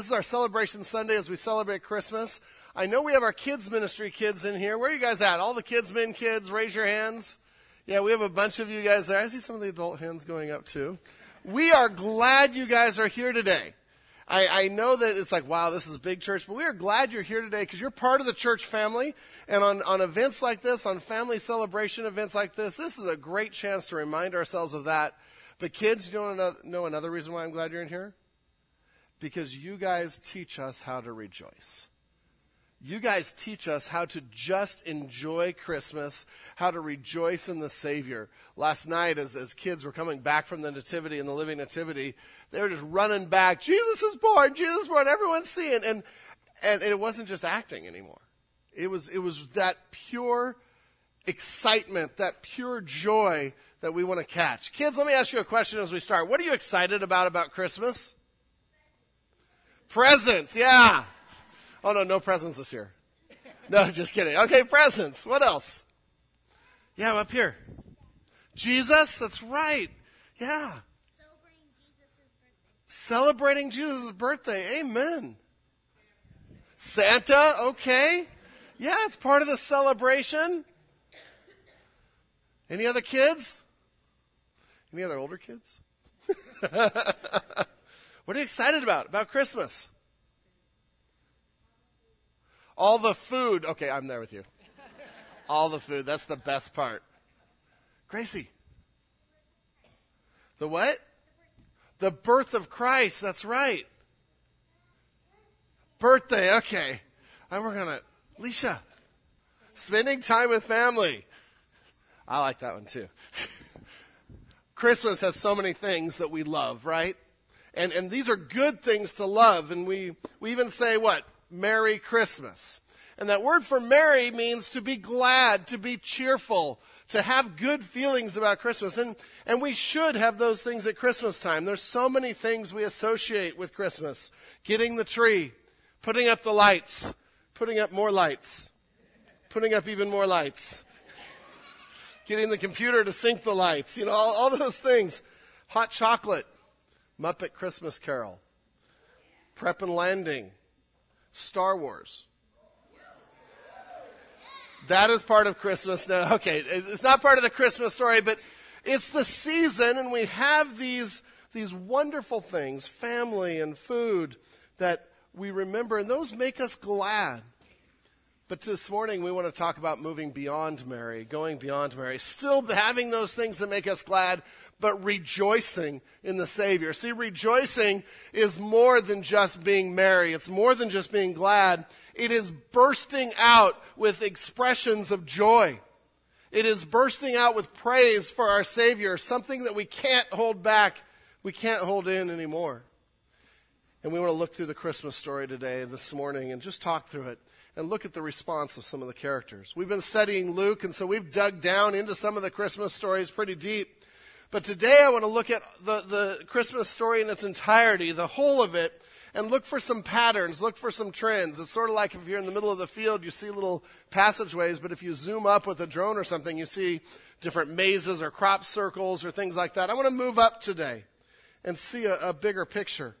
This is our celebration Sunday as we celebrate Christmas. I know we have our kids ministry kids in here. Where are you guys at? All the kids, men, kids, raise your hands. Yeah, we have a bunch of you guys there. I see some of the adult hands going up too. We are glad you guys are here today. I, I know that it's like, wow, this is a big church, but we are glad you're here today because you're part of the church family. And on, on events like this, on family celebration events like this, this is a great chance to remind ourselves of that. But kids, you to know another reason why I'm glad you're in here? Because you guys teach us how to rejoice you guys teach us how to just enjoy Christmas, how to rejoice in the Savior. Last night, as, as kids were coming back from the Nativity and the Living Nativity, they were just running back. Jesus is born! Jesus is born! Everyone's seeing. And, and, and it wasn't just acting anymore. It was, it was that pure excitement, that pure joy that we want to catch. Kids, let me ask you a question as we start. What are you excited about about Christmas? Presents, yeah. Oh, no, no presents this year. No, just kidding. Okay, presents. What else? Yeah, up here. Jesus, that's right. Yeah. Celebrating Jesus' birthday. Amen. Santa, okay. Yeah, it's part of the celebration. Any other kids? Any other older kids? what are you excited about? About Christmas? All the food. Okay, I'm there with you. All the food. That's the best part. Gracie. The what? The birth of Christ. That's right. Birthday. Okay. And we're going to, Alicia, spending time with family. I like that one too. Christmas has so many things that we love, right? And, and these are good things to love. And we, we even say what? Merry Christmas. And that word for merry means to be glad, to be cheerful, to have good feelings about Christmas. And, and we should have those things at Christmas time. There's so many things we associate with Christmas. Getting the tree, putting up the lights, putting up more lights, putting up even more lights, getting the computer to sync the lights, you know, all, all those things. Hot chocolate, Muppet Christmas Carol, prep and landing, Star Wars. That is part of Christmas now. Okay, it's not part of the Christmas story, but it's the season and we have these, these wonderful things, family and food that we remember and those make us glad. But this morning we want to talk about moving beyond merry, going beyond merry, still having those things that make us glad, but rejoicing in the Savior. See, rejoicing is more than just being merry. It's more than just being glad. It is bursting out with expressions of joy. It is bursting out with praise for our Savior, something that we can't hold back, we can't hold in anymore. And we want to look through the Christmas story today, this morning, and just talk through it and look at the response of some of the characters. We've been studying Luke, and so we've dug down into some of the Christmas stories pretty deep. But today I want to look at the, the Christmas story in its entirety, the whole of it, and look for some patterns, look for some trends. It's sort of like if you're in the middle of the field, you see little passageways, but if you zoom up with a drone or something, you see different mazes or crop circles or things like that. I want to move up today and see a, a bigger picture.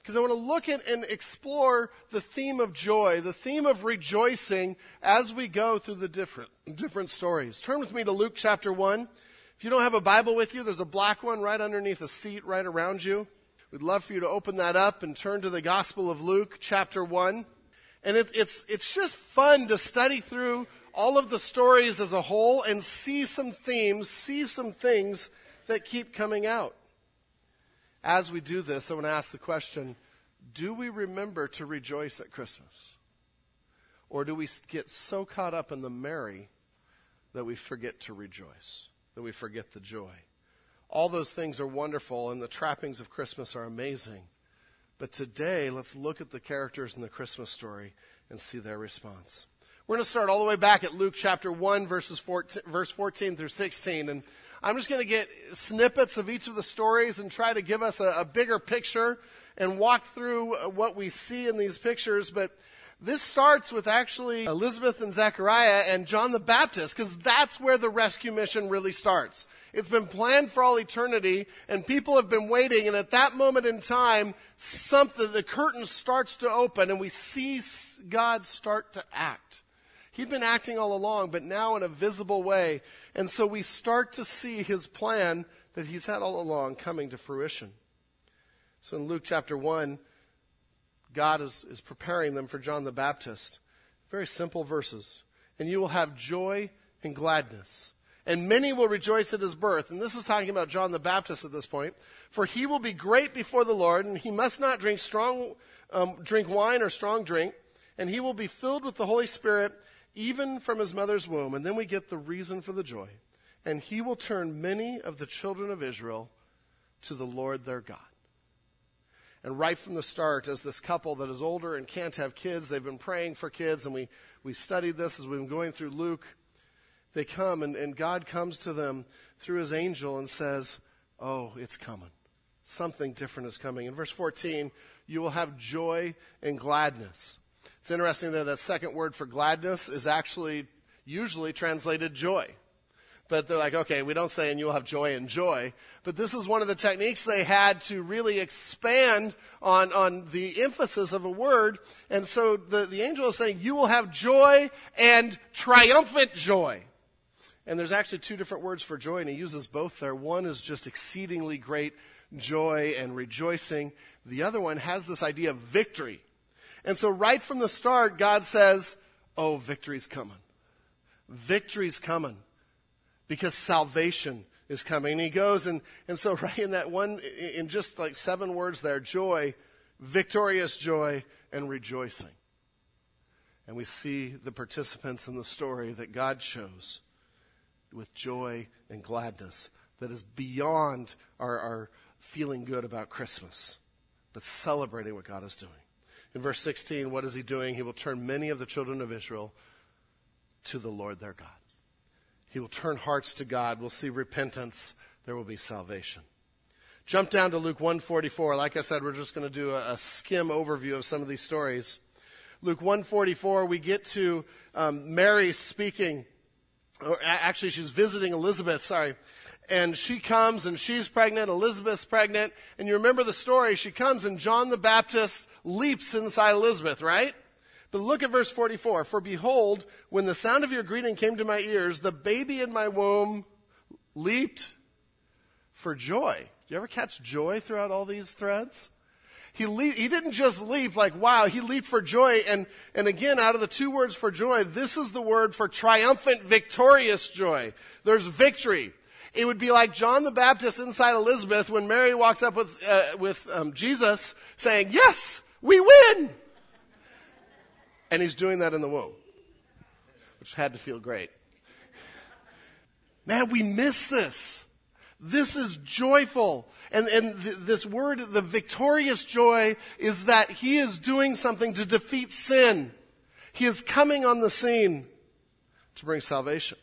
Because I want to look at and explore the theme of joy, the theme of rejoicing as we go through the different, different stories. Turn with me to Luke chapter 1. If you don't have a Bible with you, there's a black one right underneath a seat right around you. We'd love for you to open that up and turn to the Gospel of Luke, chapter 1. And it, it's, it's just fun to study through all of the stories as a whole and see some themes, see some things that keep coming out. As we do this, I want to ask the question do we remember to rejoice at Christmas? Or do we get so caught up in the merry that we forget to rejoice? That we forget the joy. All those things are wonderful, and the trappings of Christmas are amazing. But today, let's look at the characters in the Christmas story and see their response. We're going to start all the way back at Luke chapter 1, verses 14, verse 14 through 16. And I'm just going to get snippets of each of the stories and try to give us a, a bigger picture and walk through what we see in these pictures. But this starts with actually Elizabeth and Zechariah and John the Baptist, because that's where the rescue mission really starts. It's been planned for all eternity, and people have been waiting, and at that moment in time, something, the curtain starts to open, and we see God start to act. He'd been acting all along, but now in a visible way. And so we start to see his plan that he's had all along coming to fruition. So in Luke chapter 1, God is, is preparing them for John the Baptist. Very simple verses. And you will have joy and gladness. And many will rejoice at his birth. And this is talking about John the Baptist at this point. For he will be great before the Lord, and he must not drink strong, um, drink wine or strong drink. And he will be filled with the Holy Spirit even from his mother's womb. And then we get the reason for the joy. And he will turn many of the children of Israel to the Lord their God. And right from the start, as this couple that is older and can't have kids, they've been praying for kids, and we, we studied this as we've been going through Luke. They come, and, and God comes to them through his angel and says, Oh, it's coming. Something different is coming. In verse 14, you will have joy and gladness. It's interesting that that second word for gladness is actually usually translated joy. But they're like, okay, we don't say, and you'll have joy and joy. But this is one of the techniques they had to really expand on, on the emphasis of a word. And so the, the angel is saying, you will have joy and triumphant joy. And there's actually two different words for joy, and he uses both there. One is just exceedingly great joy and rejoicing. The other one has this idea of victory. And so right from the start, God says, oh, victory's coming. Victory's coming because salvation is coming. And he goes and, and so right in that one, in just like seven words there, joy, victorious joy, and rejoicing. And we see the participants in the story that God chose with joy and gladness that is beyond our, our feeling good about Christmas, but celebrating what God is doing. In verse 16, what is he doing? He will turn many of the children of Israel to the Lord their God. He will turn hearts to God. We'll see repentance. There will be salvation. Jump down to Luke 144. Like I said, we're just going to do a, a skim overview of some of these stories. Luke 144, we get to um, Mary speaking, or actually she's visiting Elizabeth, sorry. And she comes and she's pregnant, Elizabeth's pregnant. And you remember the story. She comes and John the Baptist leaps inside Elizabeth, right? But look at verse 44. For behold, when the sound of your greeting came to my ears, the baby in my womb leaped for joy. Do you ever catch joy throughout all these threads? He, le- he didn't just leap like, wow, he leaped for joy. And, and again, out of the two words for joy, this is the word for triumphant, victorious joy. There's victory. It would be like John the Baptist inside Elizabeth when Mary walks up with, uh, with um, Jesus saying, yes, we win. And he's doing that in the womb, which had to feel great. Man, we miss this. This is joyful. And, and th- this word, the victorious joy, is that he is doing something to defeat sin. He is coming on the scene to bring salvation.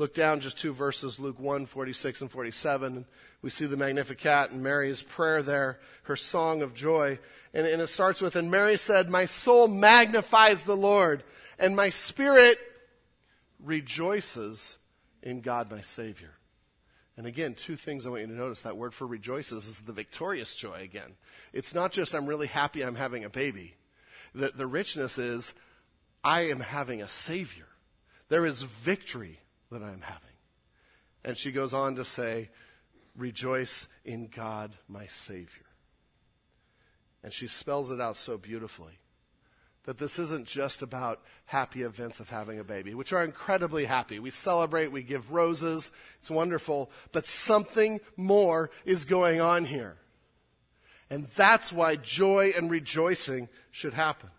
Look down just two verses, Luke 1, 46 and 47. We see the Magnificat and Mary's prayer there, her song of joy. And, and it starts with, And Mary said, My soul magnifies the Lord, and my spirit rejoices in God my Savior. And again, two things I want you to notice. That word for rejoices is the victorious joy again. It's not just I'm really happy I'm having a baby. The, the richness is I am having a Savior. There is victory that I am having. And she goes on to say, Rejoice in God my Savior. And she spells it out so beautifully that this isn't just about happy events of having a baby, which are incredibly happy. We celebrate, we give roses, it's wonderful, but something more is going on here. And that's why joy and rejoicing should happen.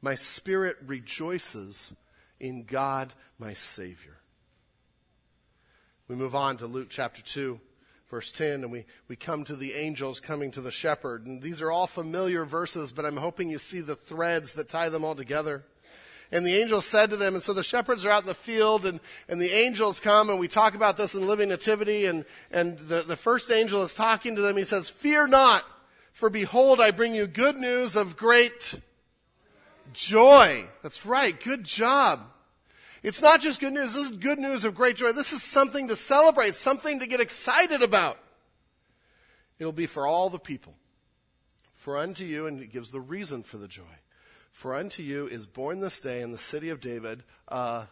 My spirit rejoices in God, my Savior. We move on to Luke chapter 2 verse 10, and we, we come to the angels coming to the shepherd. And these are all familiar verses, but I'm hoping you see the threads that tie them all together. And the angel said to them, and so the shepherds are out in the field, and, and the angels come, and we talk about this in Living Nativity, and, and the, the first angel is talking to them. He says, Fear not, for behold, I bring you good news of great Joy. That's right. Good job. It's not just good news. This is good news of great joy. This is something to celebrate, something to get excited about. It'll be for all the people. For unto you, and it gives the reason for the joy. For unto you is born this day in the city of David a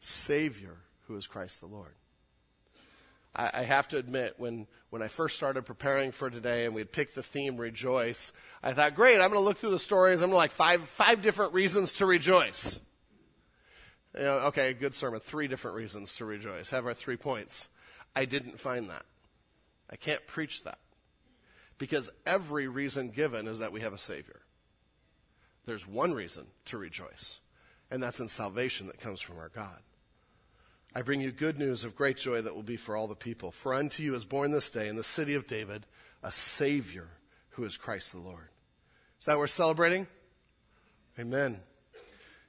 Savior who is Christ the Lord. I, I have to admit, when, when I first started preparing for today and we had picked the theme rejoice, I thought, great, I'm going to look through the stories. I'm going to like five, five different reasons to rejoice. You know, okay, good sermon. Three different reasons to rejoice. Have our three points. I didn't find that. I can't preach that. Because every reason given is that we have a Savior. There's one reason to rejoice, and that's in salvation that comes from our God. I bring you good news of great joy that will be for all the people. For unto you is born this day in the city of David a Savior who is Christ the Lord. Is that what we're celebrating? Amen.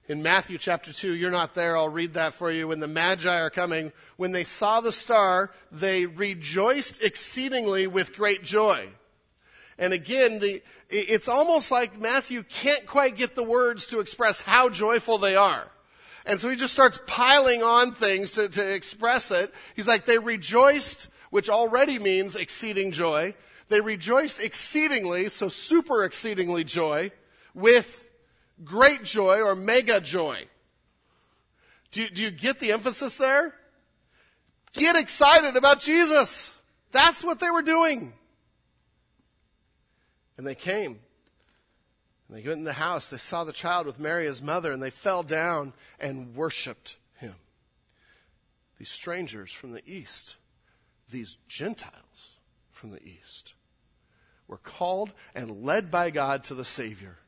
In Matthew chapter 2, you're not there, I'll read that for you. When the Magi are coming, when they saw the star, they rejoiced exceedingly with great joy. And again, the, it's almost like Matthew can't quite get the words to express how joyful they are. And so he just starts piling on things to, to express it. He's like, they rejoiced, which already means exceeding joy. They rejoiced exceedingly, so super exceedingly joy, with great joy or mega joy. Do you, do you get the emphasis there? Get excited about Jesus. That's what they were doing. And they came. And they went in the house. They saw the child with Mary, his mother, and they fell down and worshiped him. These strangers from the east, these Gentiles from the east, were called and led by God to the Savior.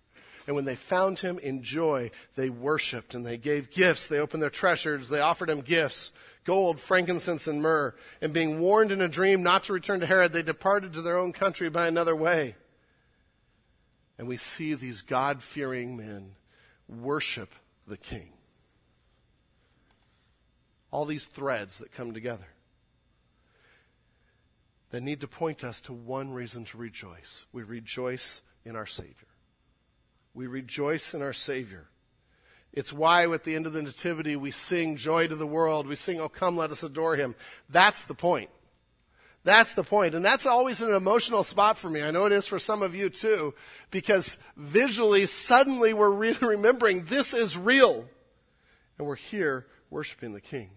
And when they found him in joy, they worshiped and they gave gifts. They opened their treasures. They offered him gifts gold, frankincense, and myrrh. And being warned in a dream not to return to Herod, they departed to their own country by another way. And we see these God fearing men worship the King. All these threads that come together that need to point us to one reason to rejoice. We rejoice in our Savior. We rejoice in our Savior. It's why at the end of the Nativity we sing joy to the world. We sing, Oh, come, let us adore him. That's the point. That's the point. And that's always an emotional spot for me. I know it is for some of you too, because visually, suddenly we're really remembering this is real. And we're here worshiping the King.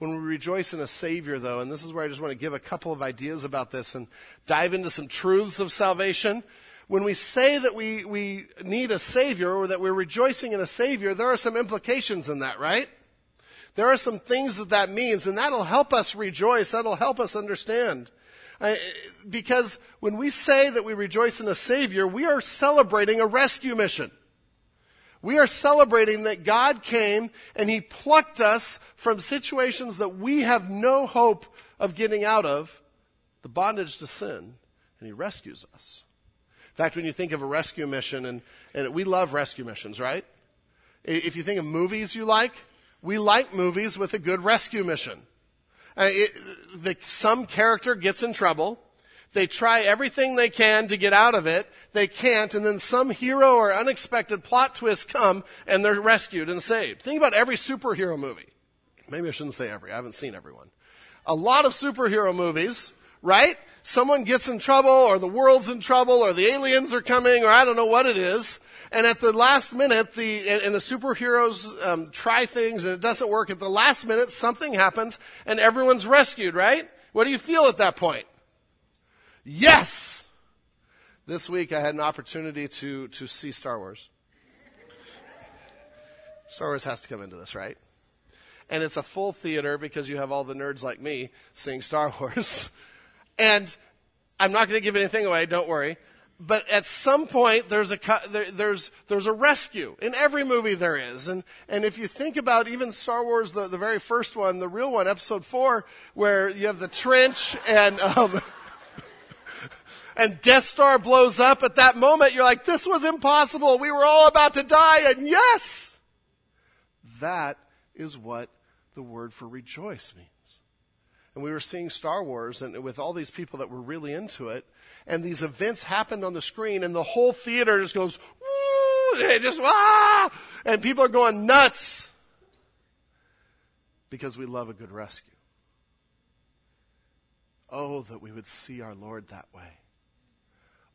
When we rejoice in a Savior, though, and this is where I just want to give a couple of ideas about this and dive into some truths of salvation. When we say that we, we need a Savior or that we're rejoicing in a Savior, there are some implications in that, right? There are some things that that means, and that'll help us rejoice. That'll help us understand. I, because when we say that we rejoice in a Savior, we are celebrating a rescue mission. We are celebrating that God came and He plucked us from situations that we have no hope of getting out of, the bondage to sin, and He rescues us. Fact, when you think of a rescue mission, and, and we love rescue missions, right? If you think of movies you like, we like movies with a good rescue mission. Uh, it, the, some character gets in trouble. They try everything they can to get out of it. They can't, and then some hero or unexpected plot twist come and they're rescued and saved. Think about every superhero movie. Maybe I shouldn't say every. I haven't seen everyone. A lot of superhero movies, right? Someone gets in trouble or the world's in trouble or the aliens are coming or I don't know what it is. And at the last minute, the, and, the superheroes um, try things and it doesn't work. At the last minute, something happens and everyone's rescued, right? What do you feel at that point? Yes! This week I had an opportunity to, to see Star Wars. Star Wars has to come into this, right? And it's a full theater because you have all the nerds like me seeing Star Wars. And I'm not going to give anything away, don't worry. But at some point there's a there, there's there's a rescue in every movie there is. And and if you think about even Star Wars the, the very first one the real one episode 4 where you have the trench and um, and Death Star blows up at that moment you're like this was impossible. We were all about to die. And yes! That is what the word for rejoice means and we were seeing Star Wars and with all these people that were really into it and these events happened on the screen and the whole theater just goes, just, ah! And people are going nuts because we love a good rescue. Oh, that we would see our Lord that way.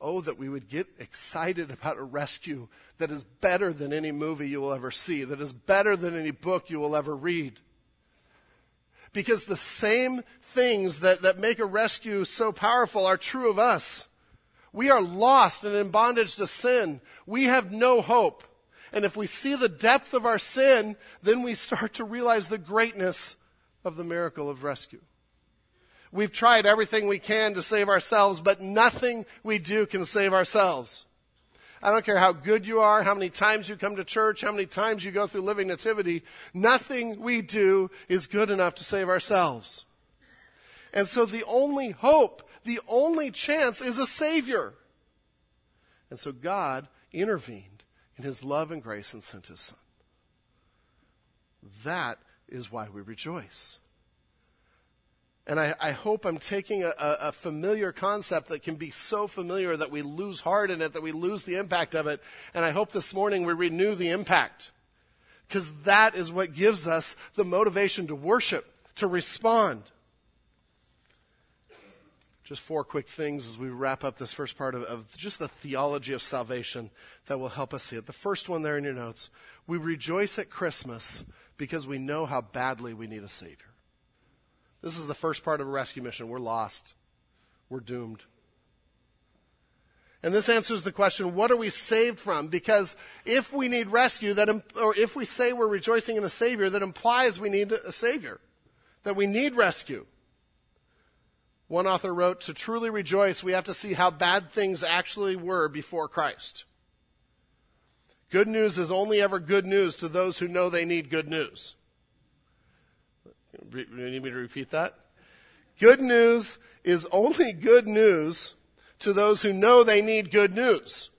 Oh, that we would get excited about a rescue that is better than any movie you will ever see, that is better than any book you will ever read. Because the same things that, that make a rescue so powerful are true of us. We are lost and in bondage to sin. We have no hope. And if we see the depth of our sin, then we start to realize the greatness of the miracle of rescue. We've tried everything we can to save ourselves, but nothing we do can save ourselves. I don't care how good you are, how many times you come to church, how many times you go through living nativity. Nothing we do is good enough to save ourselves. And so the only hope, the only chance is a Savior. And so God intervened in His love and grace and sent His Son. That is why we rejoice. And I, I, hope I'm taking a, a, familiar concept that can be so familiar that we lose heart in it, that we lose the impact of it. And I hope this morning we renew the impact. Because that is what gives us the motivation to worship, to respond. Just four quick things as we wrap up this first part of, of just the theology of salvation that will help us see it. The first one there in your notes we rejoice at Christmas because we know how badly we need a Savior. This is the first part of a rescue mission. We're lost. We're doomed. And this answers the question, what are we saved from? Because if we need rescue, that, or if we say we're rejoicing in a Savior, that implies we need a Savior. That we need rescue. One author wrote, to truly rejoice, we have to see how bad things actually were before Christ. Good news is only ever good news to those who know they need good news. You need me to repeat that? Good news is only good news to those who know they need good news.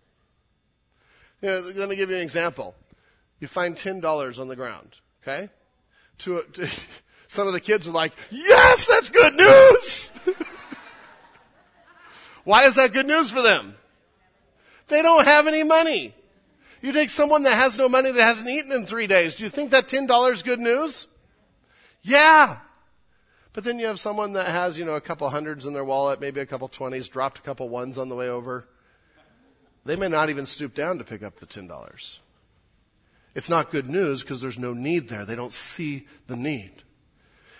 You know, let me give you an example. You find $10 on the ground, okay? To, to some of the kids are like, yes, that's good news! Why is that good news for them? They don't have any money. You take someone that has no money that hasn't eaten in three days. Do you think that $10 is good news? Yeah. But then you have someone that has, you know, a couple hundreds in their wallet, maybe a couple twenties, dropped a couple ones on the way over. They may not even stoop down to pick up the $10. It's not good news because there's no need there. They don't see the need.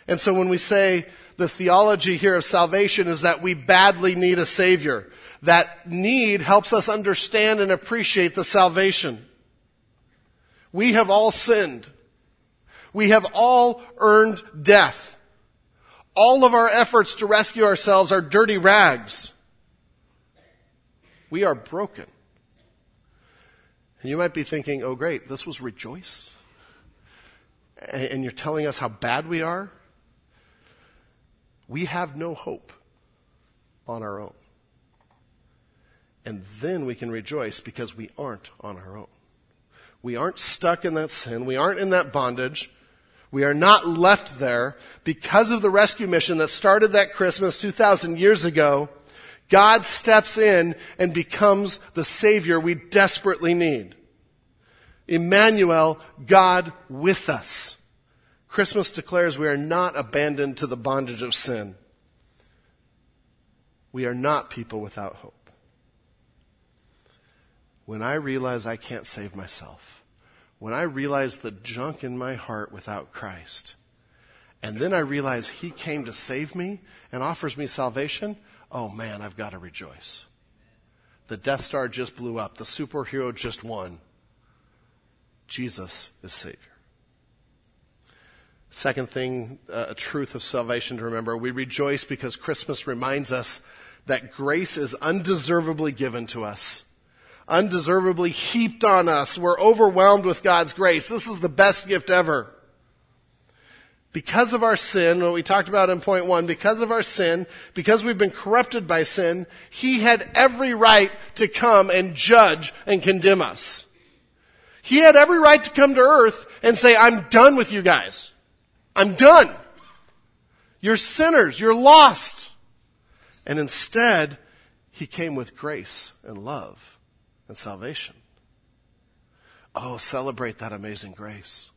And so when we say the theology here of salvation is that we badly need a savior, that need helps us understand and appreciate the salvation. We have all sinned. We have all earned death. All of our efforts to rescue ourselves are dirty rags. We are broken. And you might be thinking, oh great, this was rejoice? And you're telling us how bad we are? We have no hope on our own. And then we can rejoice because we aren't on our own. We aren't stuck in that sin. We aren't in that bondage. We are not left there because of the rescue mission that started that Christmas 2,000 years ago. God steps in and becomes the Savior we desperately need. Emmanuel, God with us. Christmas declares we are not abandoned to the bondage of sin. We are not people without hope. When I realize I can't save myself, when I realize the junk in my heart without Christ, and then I realize He came to save me and offers me salvation, oh man, I've got to rejoice. The Death Star just blew up. The superhero just won. Jesus is Savior. Second thing, uh, a truth of salvation to remember. We rejoice because Christmas reminds us that grace is undeservedly given to us undeservedly heaped on us. We're overwhelmed with God's grace. This is the best gift ever. Because of our sin, what we talked about in point one, because of our sin, because we've been corrupted by sin, He had every right to come and judge and condemn us. He had every right to come to earth and say, I'm done with you guys. I'm done. You're sinners. You're lost. And instead, He came with grace and love and salvation. Oh, celebrate that amazing grace.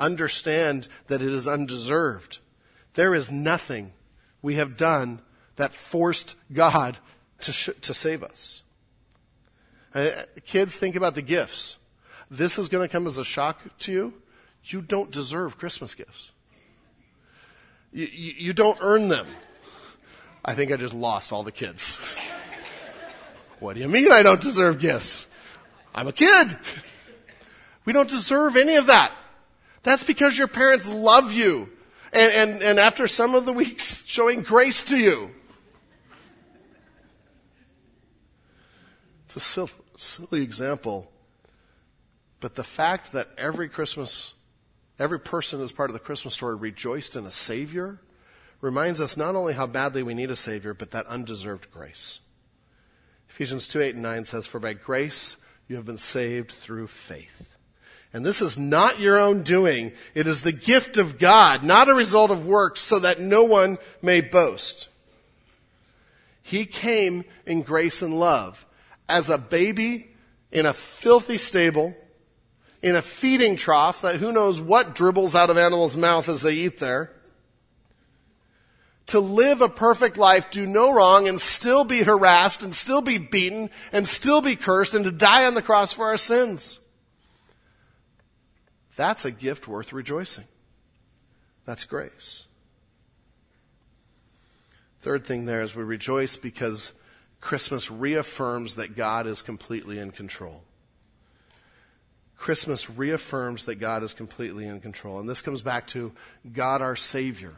Understand that it is undeserved. There is nothing we have done that forced God to, sh- to save us. Uh, kids, think about the gifts. This is going to come as a shock to you. You don't deserve Christmas gifts. You, you, you don't earn them. I think I just lost all the kids. what do you mean I don't deserve gifts? I'm a kid. We don't deserve any of that. That's because your parents love you. And, and, and after some of the weeks showing grace to you. It's a silly, silly example. But the fact that every Christmas, every person as part of the Christmas story rejoiced in a Savior reminds us not only how badly we need a Savior, but that undeserved grace. Ephesians 2 8 and 9 says, For by grace you have been saved through faith. And this is not your own doing. It is the gift of God, not a result of works, so that no one may boast. He came in grace and love as a baby in a filthy stable, in a feeding trough that who knows what dribbles out of animals' mouth as they eat there to live a perfect life, do no wrong, and still be harassed, and still be beaten, and still be cursed, and to die on the cross for our sins. That's a gift worth rejoicing. That's grace. Third thing there is we rejoice because Christmas reaffirms that God is completely in control. Christmas reaffirms that God is completely in control. And this comes back to God our Savior.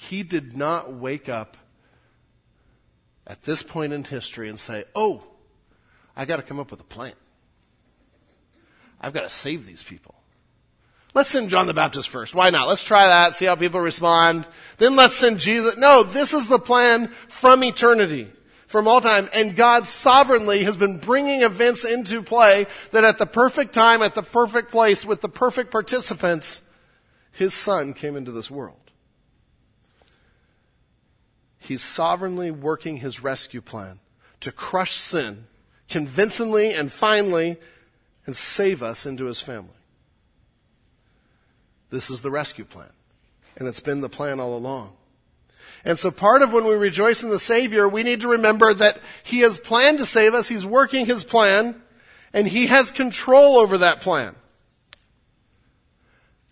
He did not wake up at this point in history and say, Oh, I got to come up with a plan. I've got to save these people. Let's send John the Baptist first. Why not? Let's try that, see how people respond. Then let's send Jesus. No, this is the plan from eternity, from all time. And God sovereignly has been bringing events into play that at the perfect time, at the perfect place, with the perfect participants, His Son came into this world. He's sovereignly working his rescue plan to crush sin convincingly and finally and save us into his family. This is the rescue plan. And it's been the plan all along. And so part of when we rejoice in the Savior, we need to remember that He has planned to save us. He's working His plan and He has control over that plan.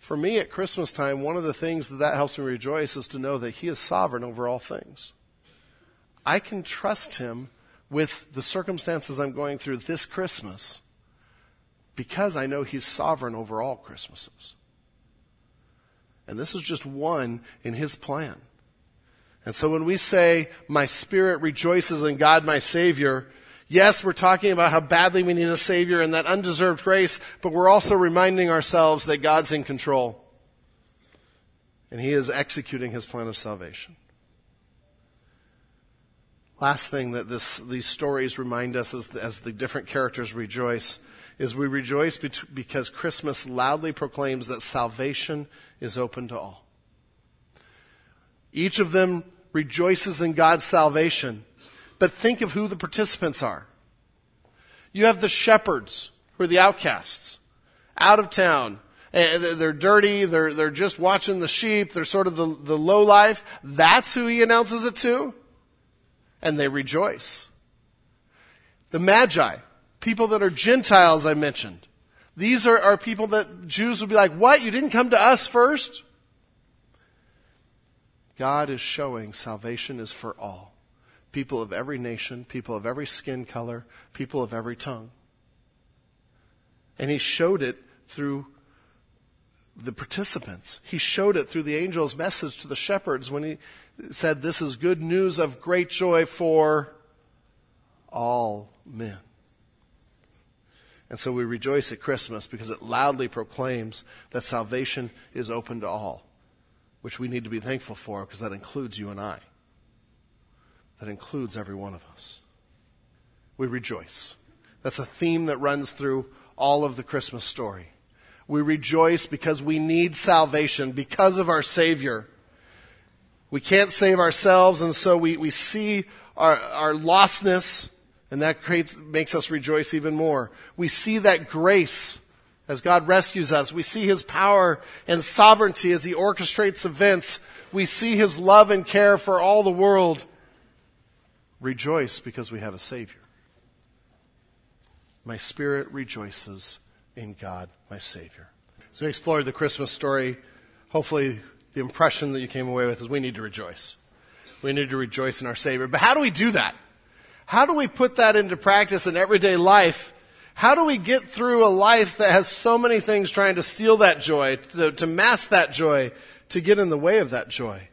For me at Christmas time, one of the things that that helps me rejoice is to know that He is sovereign over all things. I can trust Him with the circumstances I'm going through this Christmas because I know He's sovereign over all Christmases. And this is just one in His plan. And so when we say, my spirit rejoices in God my Savior, Yes, we're talking about how badly we need a Savior and that undeserved grace, but we're also reminding ourselves that God's in control. And He is executing His plan of salvation. Last thing that this, these stories remind us as the, as the different characters rejoice is we rejoice because Christmas loudly proclaims that salvation is open to all. Each of them rejoices in God's salvation but think of who the participants are. You have the shepherds, who are the outcasts, out of town. Eh, eh, they're dirty. They're, they're just watching the sheep. They're sort of the, the low life. That's who he announces it to. And they rejoice. The Magi, people that are Gentiles, I mentioned. These are, are people that Jews would be like, what? You didn't come to us first? God is showing salvation is for all people of every nation, people of every skin color, people of every tongue. And he showed it through the participants. He showed it through the angel's message to the shepherds when he said, This is good news of great joy for all men. And so we rejoice at Christmas because it loudly proclaims that salvation is open to all, which we need to be thankful for because that includes you and I that includes every one of us. We rejoice. That's a theme that runs through all of the Christmas story. We rejoice because we need salvation, because of our Savior. We can't save ourselves, and so we, we see our, our lostness And that creates, makes us rejoice even more. We see that grace as God rescues us. We see His power and sovereignty as He orchestrates events. We see His love and care for all the world. Rejoice because we have a Savior. My spirit rejoices in God, my Savior. So we explored the Christmas story. Hopefully, the impression that you came away with is we need to rejoice. We need to rejoice in our Savior. But how do we do that? How do we put that into practice in everyday life? How do we get through a life that has so many things trying to steal that joy, to, to mask that joy, to get in the way of that joy?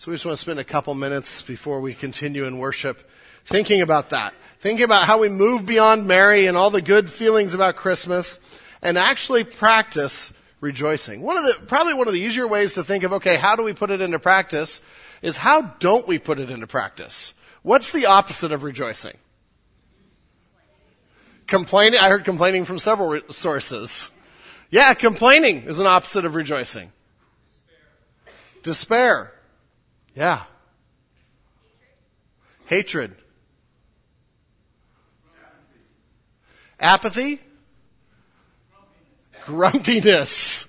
So we just want to spend a couple minutes before we continue in worship thinking about that. Thinking about how we move beyond merry and all the good feelings about Christmas and actually practice rejoicing. One of the, probably one of the easier ways to think of, okay, how do we put it into practice is how don't we put it into practice? What's the opposite of rejoicing? Complaining. I heard complaining from several re- sources. Yeah, complaining is an opposite of rejoicing. Despair. Despair. Yeah. Hatred. Apathy. Grumpiness.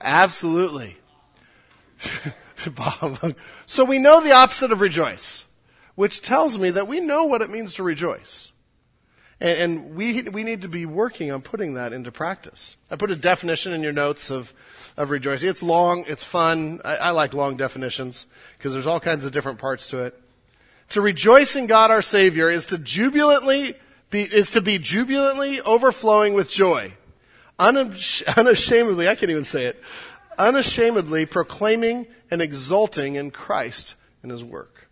Absolutely. so we know the opposite of rejoice, which tells me that we know what it means to rejoice. And, and, we, we need to be working on putting that into practice. I put a definition in your notes of, of rejoicing. It's long, it's fun. I, I like long definitions because there's all kinds of different parts to it. To rejoice in God our Savior is to jubilantly be, is to be jubilantly overflowing with joy. unashamedly, I can't even say it, unashamedly proclaiming and exulting in Christ and His work.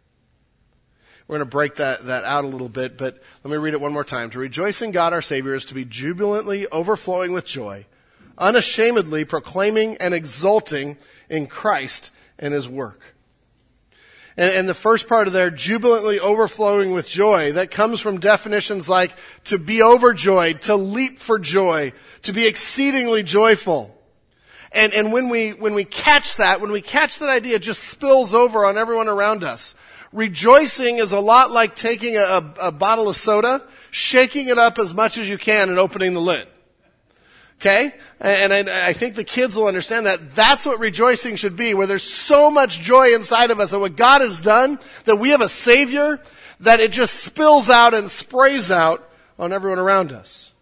We're going to break that, that out a little bit, but let me read it one more time. To rejoice in God our Savior is to be jubilantly overflowing with joy, unashamedly proclaiming and exulting in Christ and His work. And, and the first part of there, jubilantly overflowing with joy, that comes from definitions like to be overjoyed, to leap for joy, to be exceedingly joyful. And, and when we, when we catch that, when we catch that idea, it just spills over on everyone around us. Rejoicing is a lot like taking a, a, bottle of soda, shaking it up as much as you can and opening the lid. Okay? And I, I, think the kids will understand that. That's what rejoicing should be, where there's so much joy inside of us at what God has done, that we have a Savior, that it just spills out and sprays out on everyone around us.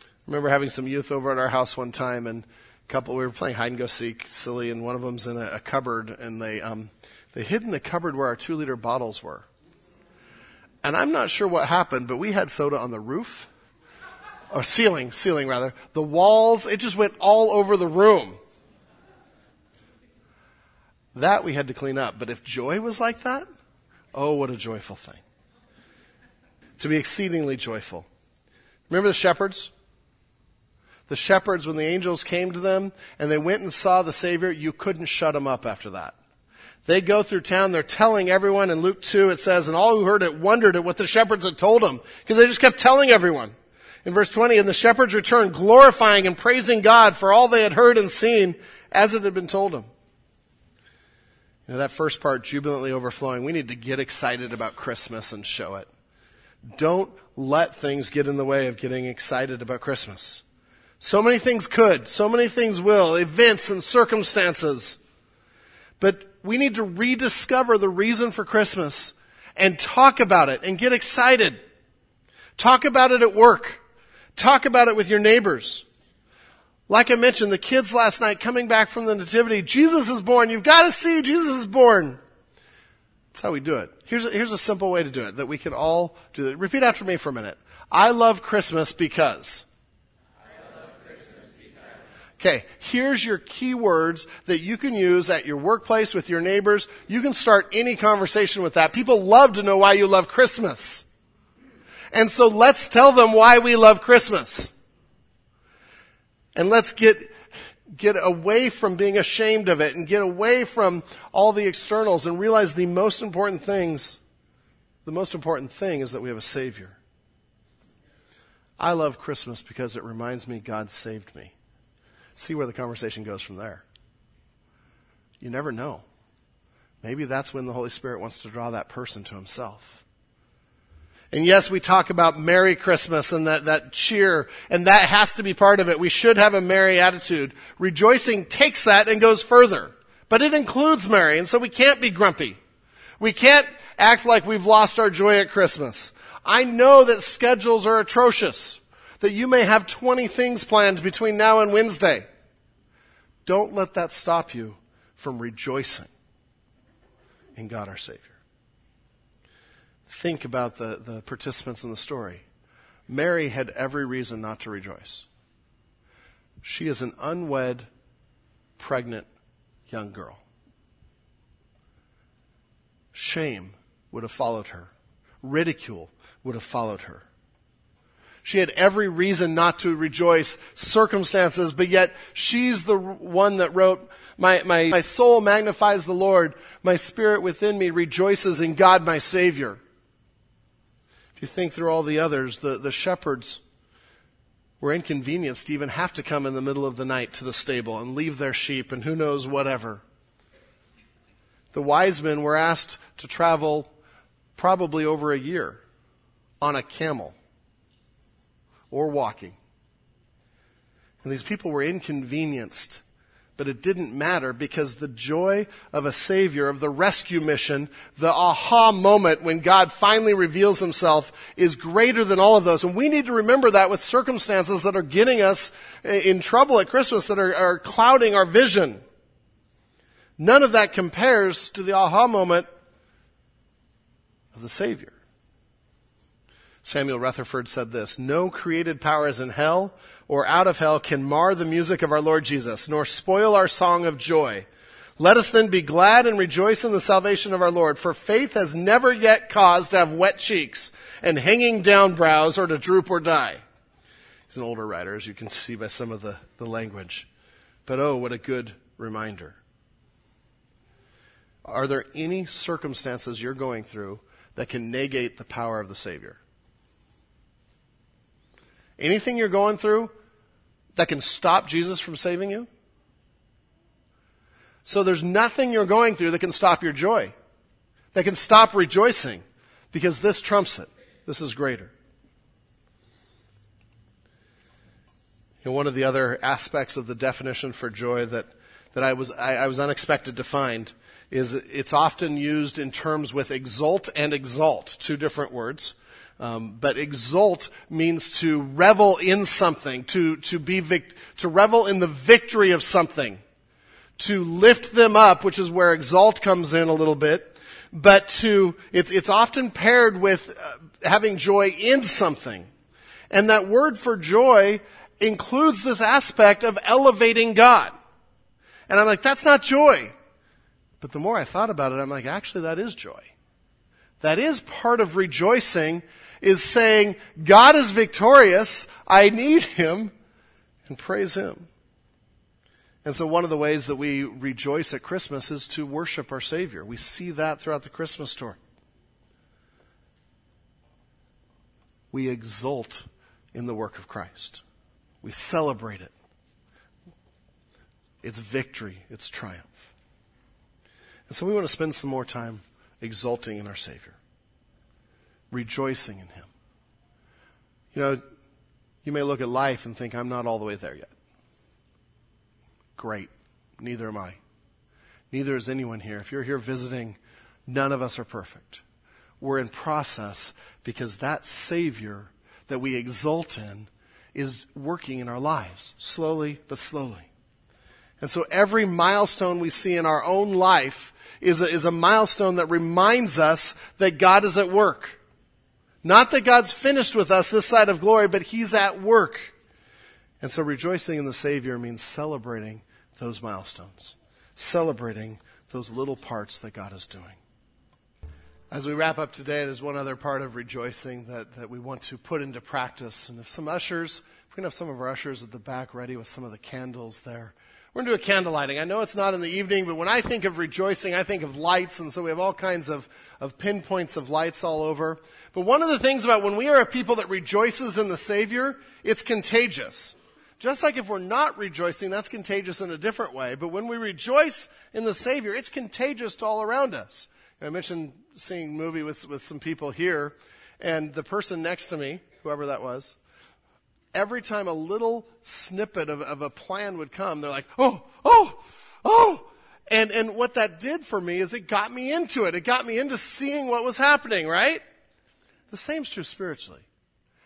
I remember having some youth over at our house one time, and a couple, we were playing hide and go seek, silly, and one of them's in a, a cupboard, and they, um, they hid in the cupboard where our two liter bottles were. And I'm not sure what happened, but we had soda on the roof or ceiling, ceiling rather. The walls, it just went all over the room. That we had to clean up. But if joy was like that, oh, what a joyful thing. To be exceedingly joyful. Remember the shepherds? The shepherds, when the angels came to them and they went and saw the Savior, you couldn't shut them up after that. They go through town, they're telling everyone. In Luke 2, it says, and all who heard it wondered at what the shepherds had told them, because they just kept telling everyone. In verse 20, and the shepherds returned glorifying and praising God for all they had heard and seen as it had been told them. You know, that first part, jubilantly overflowing, we need to get excited about Christmas and show it. Don't let things get in the way of getting excited about Christmas. So many things could, so many things will, events and circumstances. But we need to rediscover the reason for Christmas and talk about it and get excited. Talk about it at work. Talk about it with your neighbors. Like I mentioned, the kids last night coming back from the nativity, Jesus is born. You've got to see Jesus is born. That's how we do it. Here's a, here's a simple way to do it that we can all do it. Repeat after me for a minute. I love Christmas because. Okay, here's your keywords that you can use at your workplace with your neighbors. You can start any conversation with that. People love to know why you love Christmas. And so let's tell them why we love Christmas. And let's get, get away from being ashamed of it and get away from all the externals and realize the most important things. The most important thing is that we have a Savior. I love Christmas because it reminds me God saved me. See where the conversation goes from there. You never know. Maybe that's when the Holy Spirit wants to draw that person to Himself. And yes, we talk about Merry Christmas and that, that cheer, and that has to be part of it. We should have a merry attitude. Rejoicing takes that and goes further. But it includes merry, and so we can't be grumpy. We can't act like we've lost our joy at Christmas. I know that schedules are atrocious, that you may have 20 things planned between now and Wednesday. Don't let that stop you from rejoicing in God our Savior think about the, the participants in the story. Mary had every reason not to rejoice. She is an unwed, pregnant young girl. Shame would have followed her. Ridicule would have followed her. She had every reason not to rejoice circumstances, but yet she's the one that wrote, my, my, my soul magnifies the Lord. My spirit within me rejoices in God my Savior If you think through all the others, the, the shepherds were inconvenienced to even have to come in the middle of the night to the stable and leave their sheep and who knows whatever. The wise men were asked to travel probably over a year on a camel or walking. And these people were inconvenienced but it didn't matter because the joy of a Savior, of the rescue mission, the aha moment when God finally reveals Himself is greater than all of those. And we need to remember that with circumstances that are getting us in trouble at Christmas, that are, are clouding our vision. None of that compares to the aha moment of the Savior. Samuel Rutherford said this, no created powers in hell or out of hell can mar the music of our Lord Jesus, nor spoil our song of joy. Let us then be glad and rejoice in the salvation of our Lord, for faith has never yet caused to have wet cheeks and hanging down brows or to droop or die. He's an older writer, as you can see by some of the, the language. But oh, what a good reminder. Are there any circumstances you're going through that can negate the power of the Savior? Anything you're going through that can stop Jesus from saving you? So there's nothing you're going through that can stop your joy, that can stop rejoicing, because this trumps it. This is greater. One of the other aspects of the definition for joy that, that I was, I, I was unexpected to find is it's often used in terms with exult and exalt, two different words. Um, but exult means to revel in something, to, to be vic- to revel in the victory of something, to lift them up, which is where exalt comes in a little bit. But to, it's, it's often paired with uh, having joy in something. And that word for joy includes this aspect of elevating God. And I'm like, that's not joy. But the more I thought about it, I'm like, actually, that is joy. That is part of rejoicing is saying, God is victorious, I need Him, and praise Him. And so one of the ways that we rejoice at Christmas is to worship our Savior. We see that throughout the Christmas story. We exult in the work of Christ. We celebrate it. It's victory, it's triumph. And so we want to spend some more time exulting in our Savior rejoicing in Him. You know, you may look at life and think, I'm not all the way there yet. Great. Neither am I. Neither is anyone here. If you're here visiting, none of us are perfect. We're in process because that Savior that we exult in is working in our lives, slowly but slowly. And so every milestone we see in our own life is a, is a milestone that reminds us that God is at work. Not that God's finished with us this side of glory, but He's at work. And so rejoicing in the Savior means celebrating those milestones, celebrating those little parts that God is doing. As we wrap up today, there's one other part of rejoicing that, that we want to put into practice. And if some ushers, we're going to have some of our ushers at the back ready with some of the candles there. We're going to do a candle lighting. I know it's not in the evening, but when I think of rejoicing, I think of lights, and so we have all kinds of, of pinpoints of lights all over. But one of the things about when we are a people that rejoices in the Savior, it's contagious. Just like if we're not rejoicing, that's contagious in a different way. But when we rejoice in the Savior, it's contagious to all around us. I mentioned seeing a movie with, with some people here, And the person next to me, whoever that was, every time a little snippet of, of a plan would come, they're like, oh, oh, oh. And, and what that did for me is it got me into it. It got me into seeing what was happening, right? The same's true spiritually.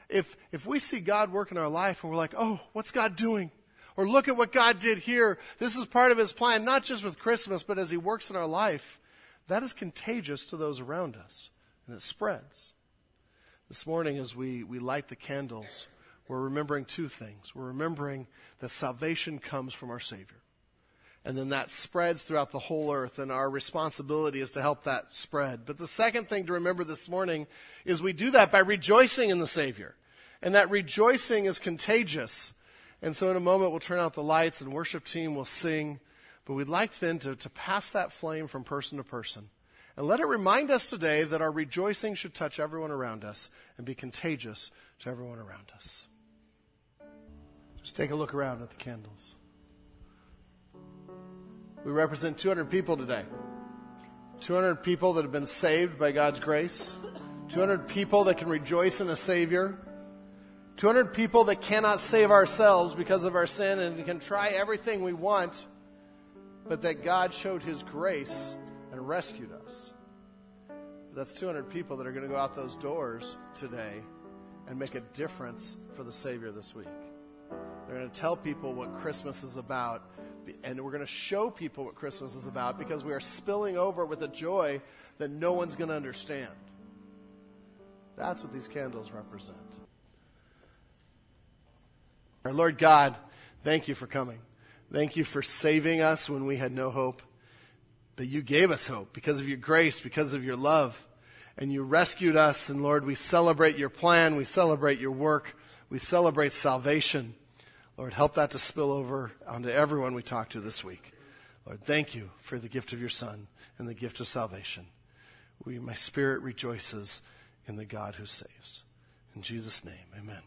If, if we see God work in our life and we're like, oh, what's God doing? Or look at what God did here. This is part of His plan, not just with Christmas, but as He works in our life. That is contagious to those around us, and it spreads. This morning, as we, we light the candles, we're remembering two things. We're remembering that salvation comes from our Savior. And then that spreads throughout the whole earth, and our responsibility is to help that spread. But the second thing to remember this morning is we do that by rejoicing in the Savior. And that rejoicing is contagious. And so in a moment, we'll turn out the lights and worship team will sing. But we'd like then to, to pass that flame from person to person. And let it remind us today that our rejoicing should touch everyone around us and be contagious to everyone around us. Just take a look around at the candles. We represent 200 people today. 200 people that have been saved by God's grace. 200 people that can rejoice in a Savior. 200 people that cannot save ourselves because of our sin and can try everything we want, but that God showed His grace and rescued us. That's 200 people that are going to go out those doors today and make a difference for the Savior this week. They're going to tell people what Christmas is about, and we're going to show people what Christmas is about because we are spilling over with a joy that no one's going to understand. That's what these candles represent. Our Lord God, thank you for coming. Thank you for saving us when we had no hope. But you gave us hope because of your grace, because of your love. And you rescued us. And Lord, we celebrate your plan. We celebrate your work. We celebrate salvation. Lord, help that to spill over onto everyone we talk to this week. Lord, thank you for the gift of your Son and the gift of salvation. We, my spirit rejoices in the God who saves. In Jesus' name, amen.